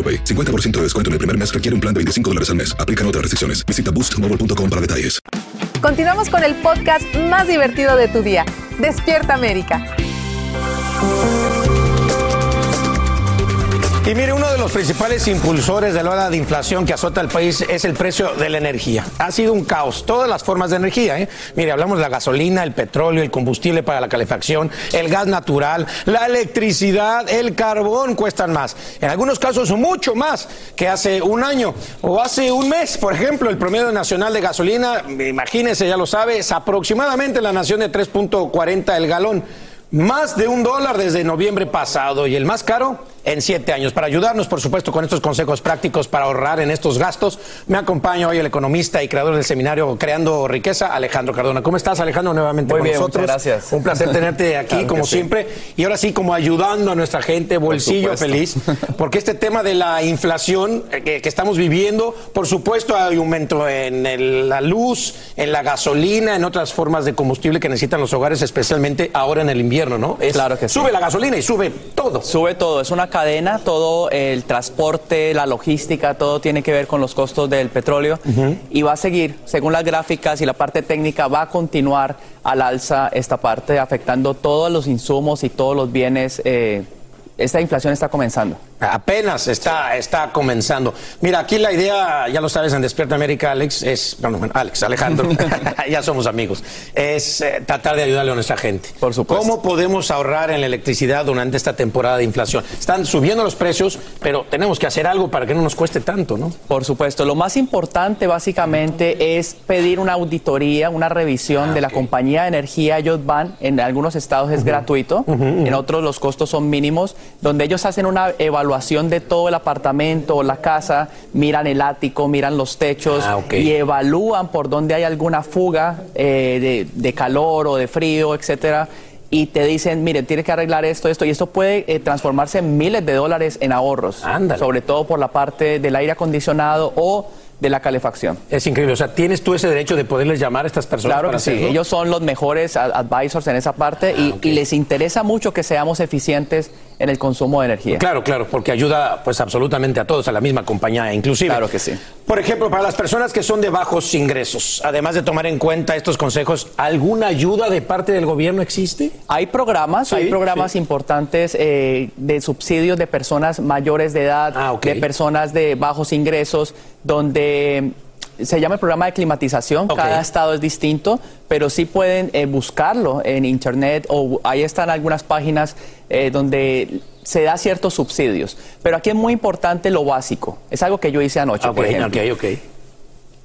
AroPay. 50% de descuento en el primer mes requiere un plan de 25 dólares al mes. Aplican otras restricciones. Visita boostmobile.com para detalles. Continuamos con el podcast más divertido de tu día. Despierta América. Y mire, uno de los principales impulsores de la ola de inflación que azota al país es el precio de la energía. Ha sido un caos, todas las formas de energía. ¿eh? Mire, hablamos de la gasolina, el petróleo, el combustible para la calefacción, el gas natural, la electricidad, el carbón cuestan más. En algunos casos mucho más que hace un año o hace un mes. Por ejemplo, el promedio nacional de gasolina, imagínense, ya lo sabe, es aproximadamente en la nación de 3.40 el galón. Más de un dólar desde noviembre pasado y el más caro en siete años. Para ayudarnos, por supuesto, con estos consejos prácticos para ahorrar en estos gastos, me acompaña hoy el economista y creador del seminario Creando Riqueza, Alejandro Cardona. ¿Cómo estás, Alejandro? Nuevamente Muy con bien, nosotros. muchas gracias. Un placer tenerte aquí, Claro como sí. siempre. Y ahora sí, como ayudando a nuestra gente, bolsillo supuesto. feliz. Porque este tema de la inflación eh, que, que estamos viviendo, por supuesto, hay aumento en el- la luz, en la gasolina, en otras formas de combustible que necesitan los hogares, especialmente ahora en el invierno, ¿no? Es- Claro que sí. Sube la gasolina y sube todo. Sube todo, es una cadena, todo el transporte, la logística, todo tiene que ver con los costos del petróleo y va a seguir, según las gráficas y la parte técnica, va a continuar al alza esta parte, afectando todos los insumos y todos los bienes. eh, esta inflación está comenzando. Apenas está, está comenzando. Mira, aquí la idea, ya lo sabes, en Despierta América, Alex, es, bueno, bueno, Alex, Alejandro, ya somos amigos, es eh, tratar de ayudarle a nuestra gente. Por supuesto. ¿Cómo podemos ahorrar en la electricidad durante esta temporada de inflación? Están subiendo los precios, pero tenemos que hacer algo para que no nos cueste tanto, ¿no? Por supuesto, lo más importante básicamente es pedir una auditoría, una revisión de la compañía de energía. Ellos van, en algunos estados es gratuito, en otros los costos son mínimos, donde ellos hacen una evaluación de todo el apartamento o la casa, miran el ático, miran los techos y evalúan por dónde hay alguna fuga eh, de, de calor o de frío, etcétera. Y te dicen, mire, tiene que arreglar esto, esto, y esto puede eh, transformarse en miles de dólares en ahorros, sobre todo por la parte del aire acondicionado o de la calefacción. Es increíble, o sea, ¿tienes tú ese derecho de poderles llamar a estas personas? Claro para que sí, ellos son los mejores ad- advisors en esa parte y, y les interesa mucho que seamos eficientes en el consumo de energía. Claro, claro, porque ayuda pues absolutamente a todos, a la misma compañía inclusive. Claro que sí. Por ejemplo, para las personas que son de bajos ingresos, además de tomar en cuenta estos consejos, ¿alguna ayuda de parte del gobierno existe? Hay programas, Sí, hay programas sí. importantes eh, de subsidios de personas mayores de edad, Ah, de personas de bajos ingresos, donde se llama el programa de climatización, cada estado es distinto, pero sí pueden eh, buscarlo en internet o ahí están algunas páginas eh, donde se da ciertos subsidios. Pero aquí es muy importante lo básico, es algo que yo hice anoche. Ah, por ejemplo. ok, ok.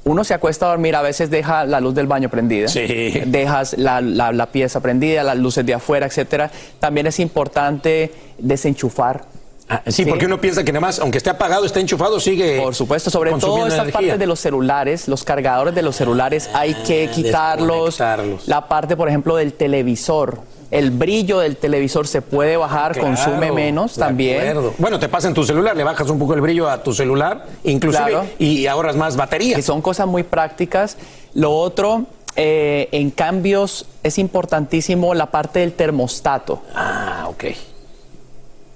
Uno se acuesta a dormir, a veces deja la luz del baño prendida, Sí. dejas la, la- la pieza prendida, las luces de afuera, etcétera. También es importante desenchufar. Ah, Sí, porque uno piensa que nada más, aunque esté apagado, está enchufado, sigue. Por supuesto, sobre todo esta energía. parte de los celulares, los cargadores de los celulares, hay que quitarlos. La parte, por ejemplo, del televisor. El brillo del televisor se puede bajar, Claro, consume menos también. acuerdo. Bueno, te pasa en tu celular, le bajas un poco el brillo a tu celular, inclusive, Claro. y ahorras más batería. Que son cosas muy prácticas. Lo otro, eh, en cambios, es importantísimo la parte del termostato. Ah, ok.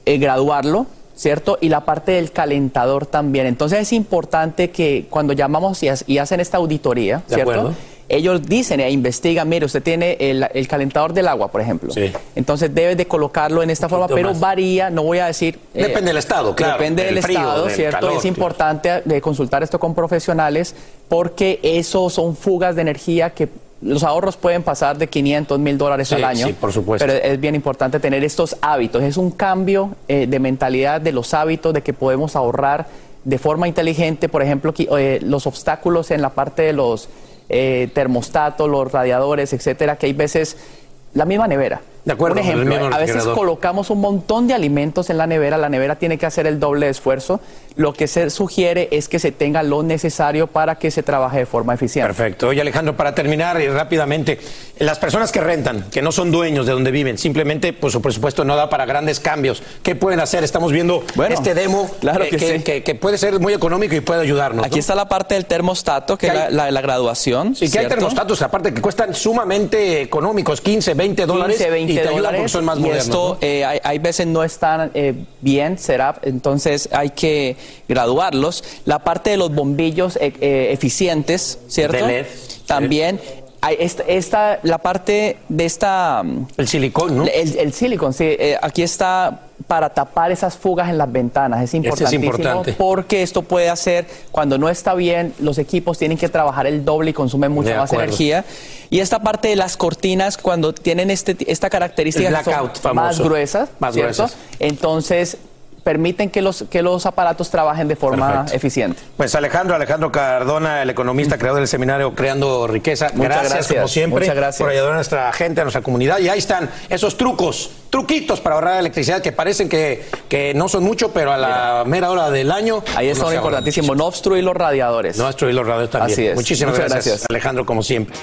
Eh, graduarlo, ¿cierto? Y la parte del calentador también. Entonces es importante que cuando llamamos y, ha- y hacen esta auditoría, De ¿cierto? acuerdo. Ellos dicen e investigan, mire, usted tiene el, el calentador del agua, por ejemplo. Entonces debe de colocarlo en esta forma, pero más. varía, no voy a decir... eh, Depende del estado, claro, Depende del, del frío, estado, del ¿cierto? calor, es claro. importante de consultar esto con profesionales porque eso son fugas de energía que los ahorros pueden pasar de 500 mil dólares Sí, al año. sí, por supuesto. Pero es bien importante tener estos hábitos. Es un cambio eh, de mentalidad de los hábitos, de que podemos ahorrar de forma inteligente, por ejemplo, eh, los obstáculos en la parte de los eh, termostatos, los radiadores, etcétera, que hay veces la misma nevera. De acuerdo, Un ejemplo, a veces colocamos un montón de alimentos en la nevera, la nevera tiene que hacer el doble de esfuerzo. Lo que se sugiere es que se tenga lo necesario para que se trabaje de forma eficiente. Perfecto. Oye, Alejandro, para terminar y rápidamente, las personas que rentan, que no son dueños de donde viven, simplemente pues su presupuesto no da para grandes cambios. ¿Qué pueden hacer? Estamos viendo Bueno, este demo claro eh, que sí. que, que puede ser muy económico y puede ayudarnos. Aquí está la parte del termostato, que es la, la- la graduación. Sí, que hay termostatos, aparte que cuestan sumamente económicos, 15, 20 dólares. 15, 20 y te dólares. porque son más y modernos. esto ¿no? eh, hay, hay veces no están eh, bien setup, entonces hay que graduarlos. La parte de los bombillos eh, eficientes, ¿cierto? De LED, También. Hay esta, esta- la parte de esta... El silicón, ¿no? El, el silicón, sí. eh, aquí está para tapar esas fugas en las ventanas. Es Este es importantísimo importante. porque esto puede hacer, cuando no está bien, los equipos tienen que trabajar el doble y consumen mucha más energía. Y esta parte de las cortinas, cuando tienen este, esta característica que son más gruesas, Más ¿cierto? gruesas. Entonces permiten que los, que los aparatos trabajen de forma Perfecto. eficiente. Pues Alejandro, Alejandro Cardona, el economista, creador del seminario Creando Riqueza. Muchas gracias, gracias. como siempre, Muchas gracias. por ayudar a nuestra gente, a nuestra comunidad. Y ahí están esos trucos, truquitos para ahorrar electricidad que parecen que, que no son mucho, pero a la mera hora del año. Ahí lo ahorran. importantísimo, no obstruir los radiadores. No destruir los radios también. Así es. Muchísimas gracias. Alejandro, como siempre.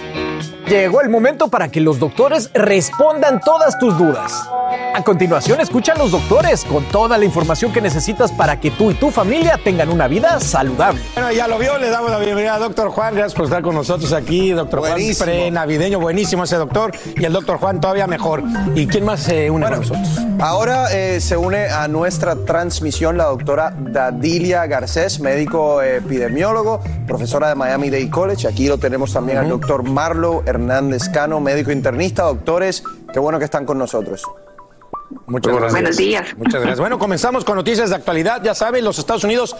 Llegó el momento para que los doctores respondan todas tus dudas. A continuación, escucha a los doctores con toda la información que necesitas para que tú y tu familia tengan una vida saludable. Bueno, ya lo vio, le damos la bienvenida a doctor Juan. Gracias por estar con nosotros aquí, doctor Buenísimo. Juan pre-navideño. Buenísimo ese doctor. Y el doctor Juan todavía mejor. ¿Y quién más se une con nosotros? Ahora eh, se une a nuestra transmisión la doctora Dadilia Garcés, médico epidemiólogo, profesora de Miami Dade College. Aquí lo tenemos también al doctor Marlo Hernández Cano, médico internista. Doctores, qué bueno que están con nosotros. Muchas gracias. Buenos días. Muchas gracias. Bueno, comenzamos con noticias de actualidad. Ya saben, los Estados Unidos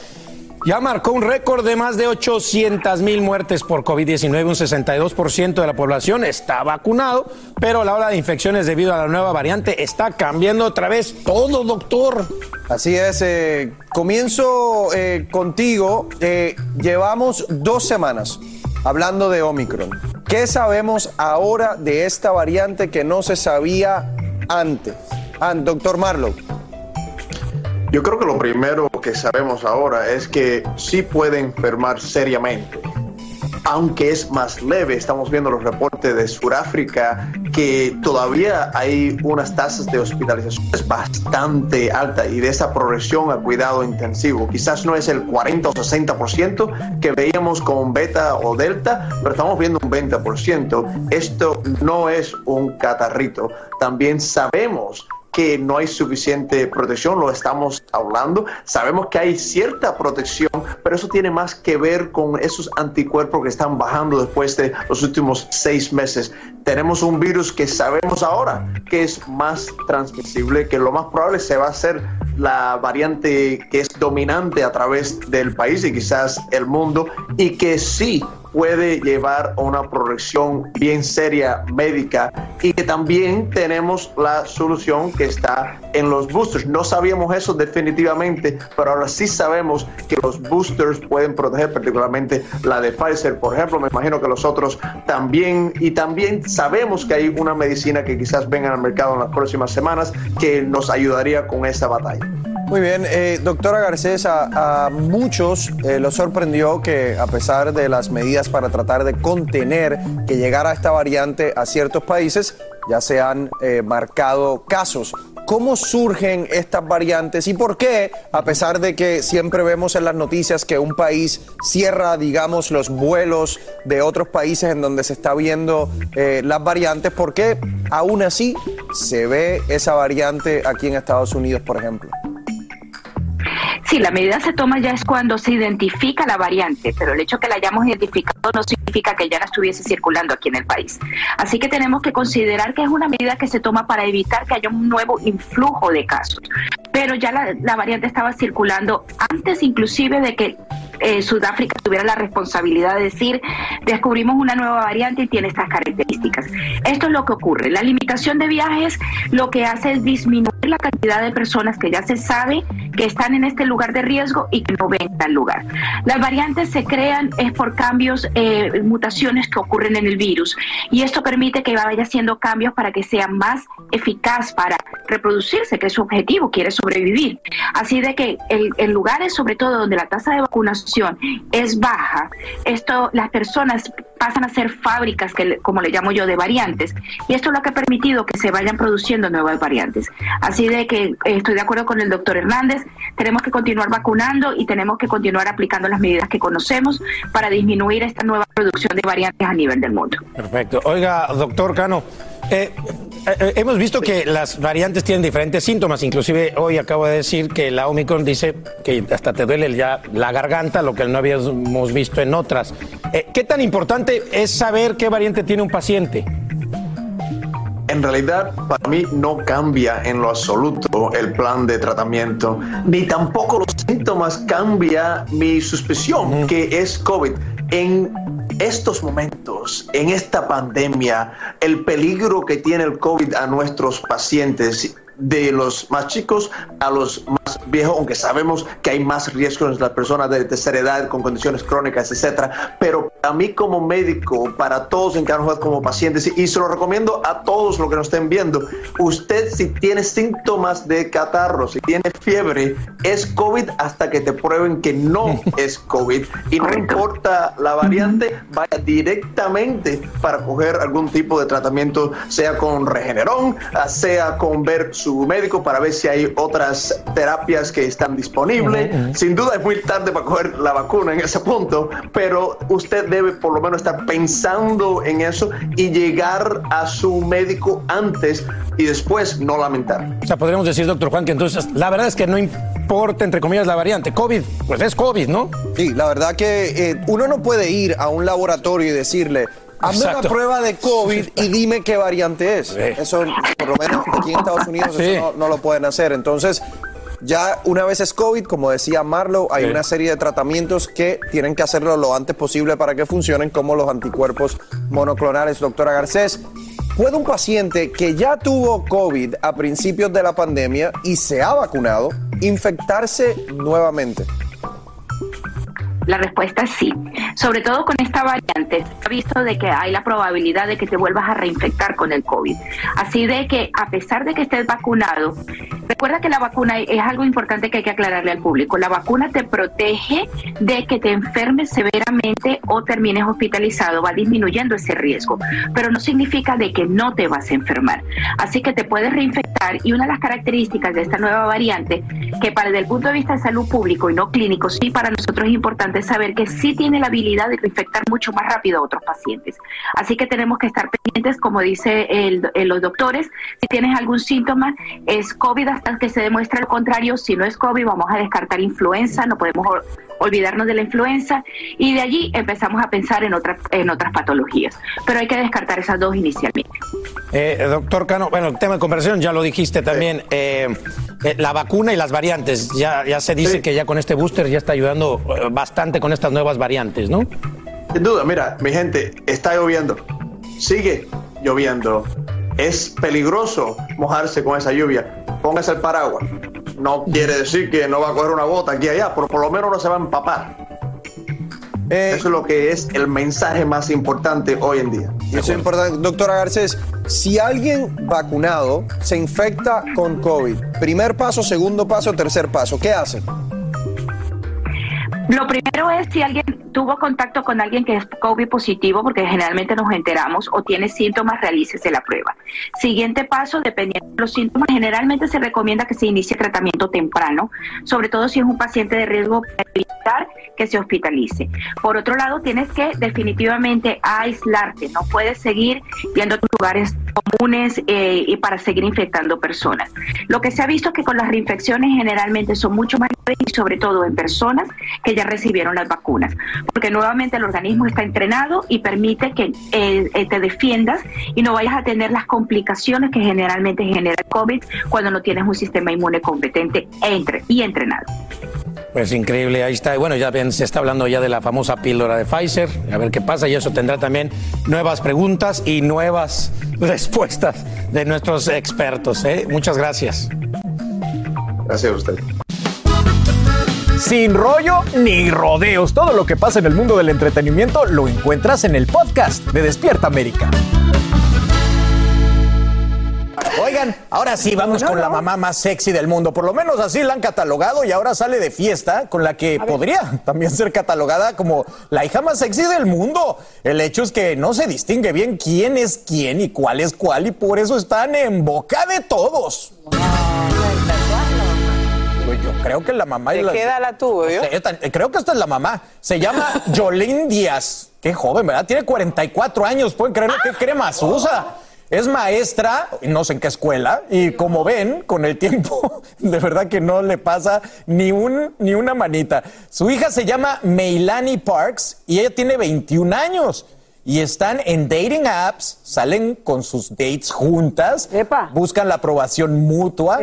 ya marcó un récord de más de 800 mil muertes por COVID-19. Un 62% de la población está vacunado, pero la ola de infecciones debido a la nueva variante está cambiando otra vez todo, doctor. Así es, eh, comienzo eh, contigo. Eh, llevamos dos semanas hablando de Omicron. ¿Qué sabemos ahora de esta variante que no se sabía antes? Ah, doctor Marlowe. Yo creo que lo primero que sabemos ahora es que sí puede enfermar seriamente. Aunque es más leve, estamos viendo los reportes de Sudáfrica que todavía hay unas tasas de hospitalizaciones bastante altas y de esa progresión a cuidado intensivo. Quizás no es el 40 o 60% que veíamos con beta o delta, pero estamos viendo un 20%. Esto no es un catarrito. También sabemos que no hay suficiente protección, lo estamos hablando. Sabemos que hay cierta protección, pero eso tiene más que ver con esos anticuerpos que están bajando después de los últimos seis meses. Tenemos un virus que sabemos ahora que es más transmisible, que lo más probable se va a hacer la variante que es dominante a través del país y quizás el mundo y que sí puede llevar a una progresión bien seria médica y que también tenemos la solución que está en los boosters. No sabíamos eso definitivamente, pero ahora sí sabemos que los boosters pueden proteger, particularmente la de Pfizer, por ejemplo. Me imagino que los otros también. Y también sabemos que hay una medicina que quizás venga al mercado en las próximas semanas que nos ayudaría con esta batalla. Muy bien, eh, doctora Garcés, a, muchos eh, los sorprendió que a pesar de las medidas para tratar de contener que llegara esta variante a ciertos países, ya se han eh, marcado casos. ¿Cómo surgen estas variantes y por qué, a pesar de que siempre vemos en las noticias que un país cierra, digamos, los vuelos de otros países en donde se está viendo las variantes, por qué aún así se ve esa variante aquí en Estados Unidos, por ejemplo? Sí, la medida se toma ya es cuando se identifica la variante, pero el hecho que la hayamos identificado no significa que ya la estuviese circulando aquí en el país. Así que tenemos que considerar que es una medida que se toma para evitar que haya un nuevo influjo de casos. Pero ya la, variante estaba circulando antes inclusive de que eh, Sudáfrica tuviera la responsabilidad de decir, descubrimos una nueva variante y tiene estas características. Esto es lo que ocurre. La limitación de viajes lo que hace es disminuir la cantidad de personas que ya se sabe que están en este lugar de riesgo y que no ven tal lugar. Las variantes se crean es por cambios, eh, mutaciones que ocurren en el virus y esto permite que vaya haciendo cambios para que sea más eficaz para reproducirse, que es su objetivo, quiere sobrevivir. Así de que en lugares sobre todo donde la tasa de vacunación es baja, esto las personas pasan a ser fábricas, que, como le llamo yo, de variantes. Y esto es lo que ha permitido que se vayan produciendo nuevas variantes. Así de que eh, estoy de acuerdo con el doctor Hernández, tenemos que continuar vacunando y tenemos que continuar aplicando las medidas que conocemos para disminuir esta nueva producción de variantes a nivel del mundo. Perfecto. Oiga, doctor Cano, eh, eh, hemos visto que las variantes tienen diferentes síntomas, inclusive hoy acabo de decir que la Omicron dice que hasta te duele ya la garganta, lo que no habíamos visto en otras. ¿Qué tan importante es saber qué variante tiene un paciente? En realidad, para mí no cambia en lo absoluto el plan de tratamiento, ni tampoco los síntomas cambia mi suspición que es COVID. En estos momentos, en esta pandemia, el peligro que tiene el COVID a nuestros pacientes, de los más chicos a los más viejos, aunque sabemos que hay más riesgos en las personas de tercera edad con condiciones crónicas, etcétera. Pero a mí como médico, para todos en cada como pacientes, y se lo recomiendo a todos los que nos estén viendo, usted si tiene síntomas de catarro, si tiene fiebre, es COVID hasta que te prueben que no es COVID. Y no importa la variante, vaya directamente para coger algún tipo de tratamiento, sea con Regeneron, sea con ver su médico para ver si hay otras terapias que están disponibles. Sin duda es muy tarde para coger la vacuna en ese punto, pero usted debe por lo menos estar pensando en eso y llegar a su médico antes y después no lamentar. O sea, podríamos decir, doctor Juan, que entonces la verdad es que no importa, entre comillas, la variante. COVID, pues es COVID, ¿no? Sí, la verdad que eh, uno no puede ir a un laboratorio y decirle, Hazme una prueba de COVID y dime qué variante es. Eso, por lo menos aquí en Estados Unidos, eso no, lo pueden hacer. Entonces, ya una vez es COVID, como decía Marlow, hay una serie de tratamientos que tienen que hacerlo lo antes posible para que funcionen, como los anticuerpos monoclonales. Doctora Garcés, ¿puede un paciente que ya tuvo COVID a principios de la pandemia y se ha vacunado infectarse nuevamente? La respuesta es sí. Sobre todo con esta variante, se ha visto de que hay la probabilidad de que te vuelvas a reinfectar con el COVID. Así de que a pesar de que estés vacunado, recuerda que la vacuna es algo importante que hay que aclararle al público. La vacuna te protege de que te enfermes severamente o termines hospitalizado, va disminuyendo ese riesgo, pero no significa de que no te vas a enfermar. Así que te puedes reinfectar y una de las características de esta nueva variante, que para el punto de vista de salud público y no clínico, sí para nosotros es importante saber que sí tiene la habilidad de infectar mucho más rápido a otros pacientes. Así que tenemos que estar pendientes, como dice el- los doctores, si tienes algún síntoma, es COVID hasta que se demuestre lo contrario. Si no es COVID, vamos a descartar influenza, no podemos olvidarnos de la influenza y de allí empezamos a pensar en otras, en otras patologías. Pero hay que descartar esas dos inicialmente. Eh, doctor Cano, bueno, el tema de conversación ya lo dijiste también. eh, eh, la vacuna y las variantes. Ya, ya se dice que ya con este booster ya está ayudando eh, bastante con estas nuevas variantes, ¿no? Sin duda, mira, mi gente, está lloviendo. Sigue lloviendo. Es peligroso mojarse con esa lluvia. Póngase el paraguas. No quiere decir que no va a coger una gota aquí y allá, pero por lo menos no se va a empapar. Eso es lo que es el mensaje más importante hoy en día. Eso es importante. Doctora Garcés, si alguien vacunado se infecta con COVID, primer paso, segundo paso, tercer paso, ¿qué hace? Lo primero es si alguien tuvo contacto con alguien que es COVID positivo, porque generalmente nos enteramos, o tiene síntomas, realícese la prueba. Siguiente paso, dependiendo de los síntomas, generalmente se recomienda que se inicie tratamiento temprano, sobre todo si es un paciente de riesgo para evitar que se hospitalice. Por otro lado, tienes que definitivamente aislarte, no puedes seguir yendo tus lugares comunes eh, y para seguir infectando personas. Lo que se ha visto es que con las reinfecciones generalmente son mucho más graves y sobre todo en personas que ya recibieron las vacunas, porque nuevamente el organismo está entrenado y permite que eh, eh, te defiendas y no vayas a tener las complicaciones que generalmente genera el COVID cuando no tienes un sistema inmune competente entre- y entrenado. Pues increíble, ahí está. Y bueno, ya ven, se está hablando ya de la famosa píldora de Pfizer. A ver qué pasa. Y eso tendrá también nuevas preguntas y nuevas respuestas de nuestros expertos. ¿eh? Muchas gracias. Gracias a usted. Sin rollo ni rodeos, todo lo que pasa en el mundo del entretenimiento lo encuentras en el podcast de Despierta América. Oigan, ahora sí vamos con la mamá más sexy del mundo. Por lo menos así la han catalogado y ahora sale de fiesta con la que podría también ser catalogada como la hija más sexy del mundo. El hecho es que no se distingue bien quién es quién y cuál es cuál y por eso están en boca de todos. Pues Yo creo que la mamá y ¿De la- qué edad la tuvo, yo? Sé, esta- creo que esta es la mamá. Se llama Jolín Díaz. Qué joven, ¿verdad? Tiene 44 años. ¿Pueden creer qué cremas usa? Es maestra, no sé en qué escuela, y como ven, con el tiempo, de verdad que no le pasa ni, un, ni una manita. Su hija se llama Meilani Parks y ella tiene 21 años. Y están en dating apps, salen con sus dates juntas, buscan la aprobación mutua.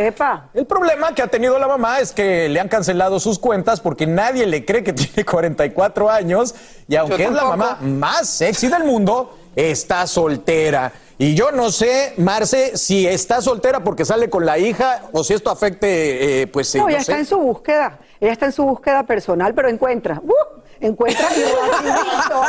El problema que ha tenido la mamá es que le han cancelado sus cuentas porque nadie le cree que tiene 44 años y aunque es la mamá más sexy del mundo, está soltera. Y yo no sé, Marce, si está soltera porque sale con la hija o si esto afecte, eh, pues, eh, No, no ella sé. está en su búsqueda. Ella está en su búsqueda personal, pero encuentra. ¡uh! Encuentra y rapidito,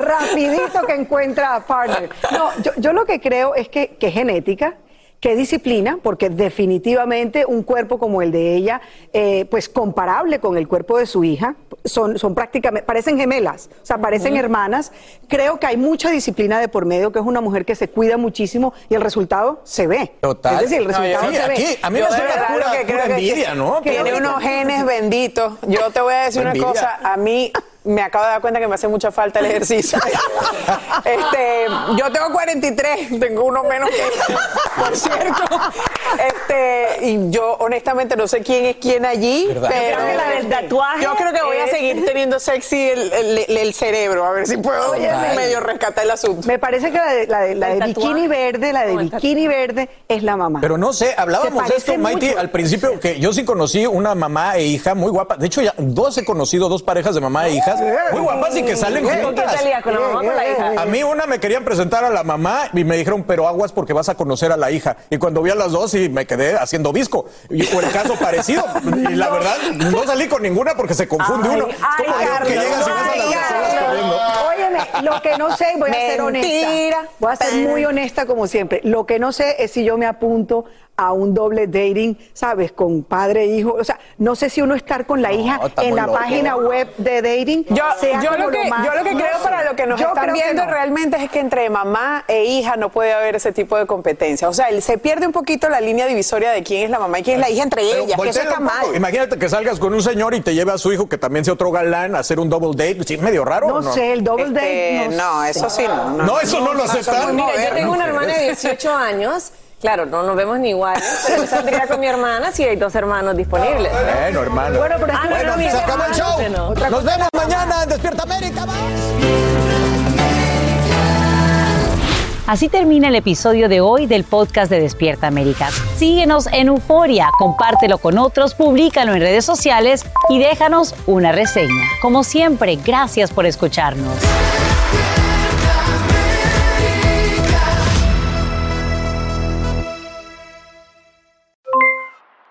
rapidito que encuentra partner. No, yo, yo lo que creo es que, que es genética. que disciplina, porque definitivamente un cuerpo como el de ella, eh, pues comparable con el cuerpo de su hija, son, son prácticamente, parecen gemelas, o sea, parecen hermanas. Creo que hay mucha disciplina de por medio, que es una mujer que se cuida muchísimo y el resultado se ve. Total. Es decir, el No, yo- resultado sí, se aquí, ve. a mí Yo me suena verdad pura- que pura creo que ¿no? Tiene unos genes benditos. Yo te voy a decir una cosa. A mí me acabo de dar cuenta que me hace mucha falta el ejercicio. este, yo tengo 43, tengo uno menos que por cierto. Este, y yo honestamente no sé quién es quién allí, ¿Verdad? pero Yo creo que la del tatuaje yo creo que voy a seguir teniendo sexy el, el- el cerebro, a ver si puedo Óyeme. medio rescatar el asunto. Me parece que la de, la de- la de bikini verde, la de bikini verde es la mamá. Pero no sé, hablábamos de esto, mucho. al principio, que yo sí conocí una mamá e hija muy guapa. De hecho, ya dos he conocido, dos parejas de mamá e hijas muy guapas y que salen ¿Con quién juntas. salía? ¿Con la mamá o con la hija? A mí una me querían presentar a la mamá y me dijeron, pero aguas porque vas a conocer a la hija. Y cuando vi a las dos y me quedé haciendo visco. Y por el caso parecido. Y la verdad, no salí con ninguna porque se confunde uno. Es como ay, yo que Carlos, llegas y ves a ay, las personas Carlos. corriendo. Óyeme, lo que no sé, voy a ser honesta. Voy a ser muy honesta como siempre. Lo que no sé es si yo me apunto a un doble dating, ¿sabes? Con padre e hijo. O sea, no sé si uno estar con la hija en la loco. página web de dating. Yo, sea yo como lo que, más- yo lo que no creo sé. para lo que nos Yo están viendo no. realmente es que entre mamá e hija no puede haber ese tipo de competencia. O sea, el- se pierde un poquito la línea divisoria de quién es la mamá y quién es la hija entre Pero ellas, que eso está mal. Imagínate que salgas con un señor y te lleve a su hijo que también sea otro galán a hacer un double date. Sí, es medio raro. No ¿o no? sé, el double date. Este, no, eso sí, no. No, eso no lo aceptan. Mira, yo tengo una hermana de 18 años. Claro, no nos vemos ni iguales, pero yo saldría con mi hermana si hay dos hermanos disponibles. Bueno, hermano. Bueno, pero es que Bueno, no, mi se acabó el show. Nos vemos mañana en Despierta América. Bye. Así termina el episodio de hoy del podcast de Despierta América. Síguenos en Euforia, compártelo con otros, públicalo en redes sociales y déjanos una reseña. Como siempre, gracias por escucharnos.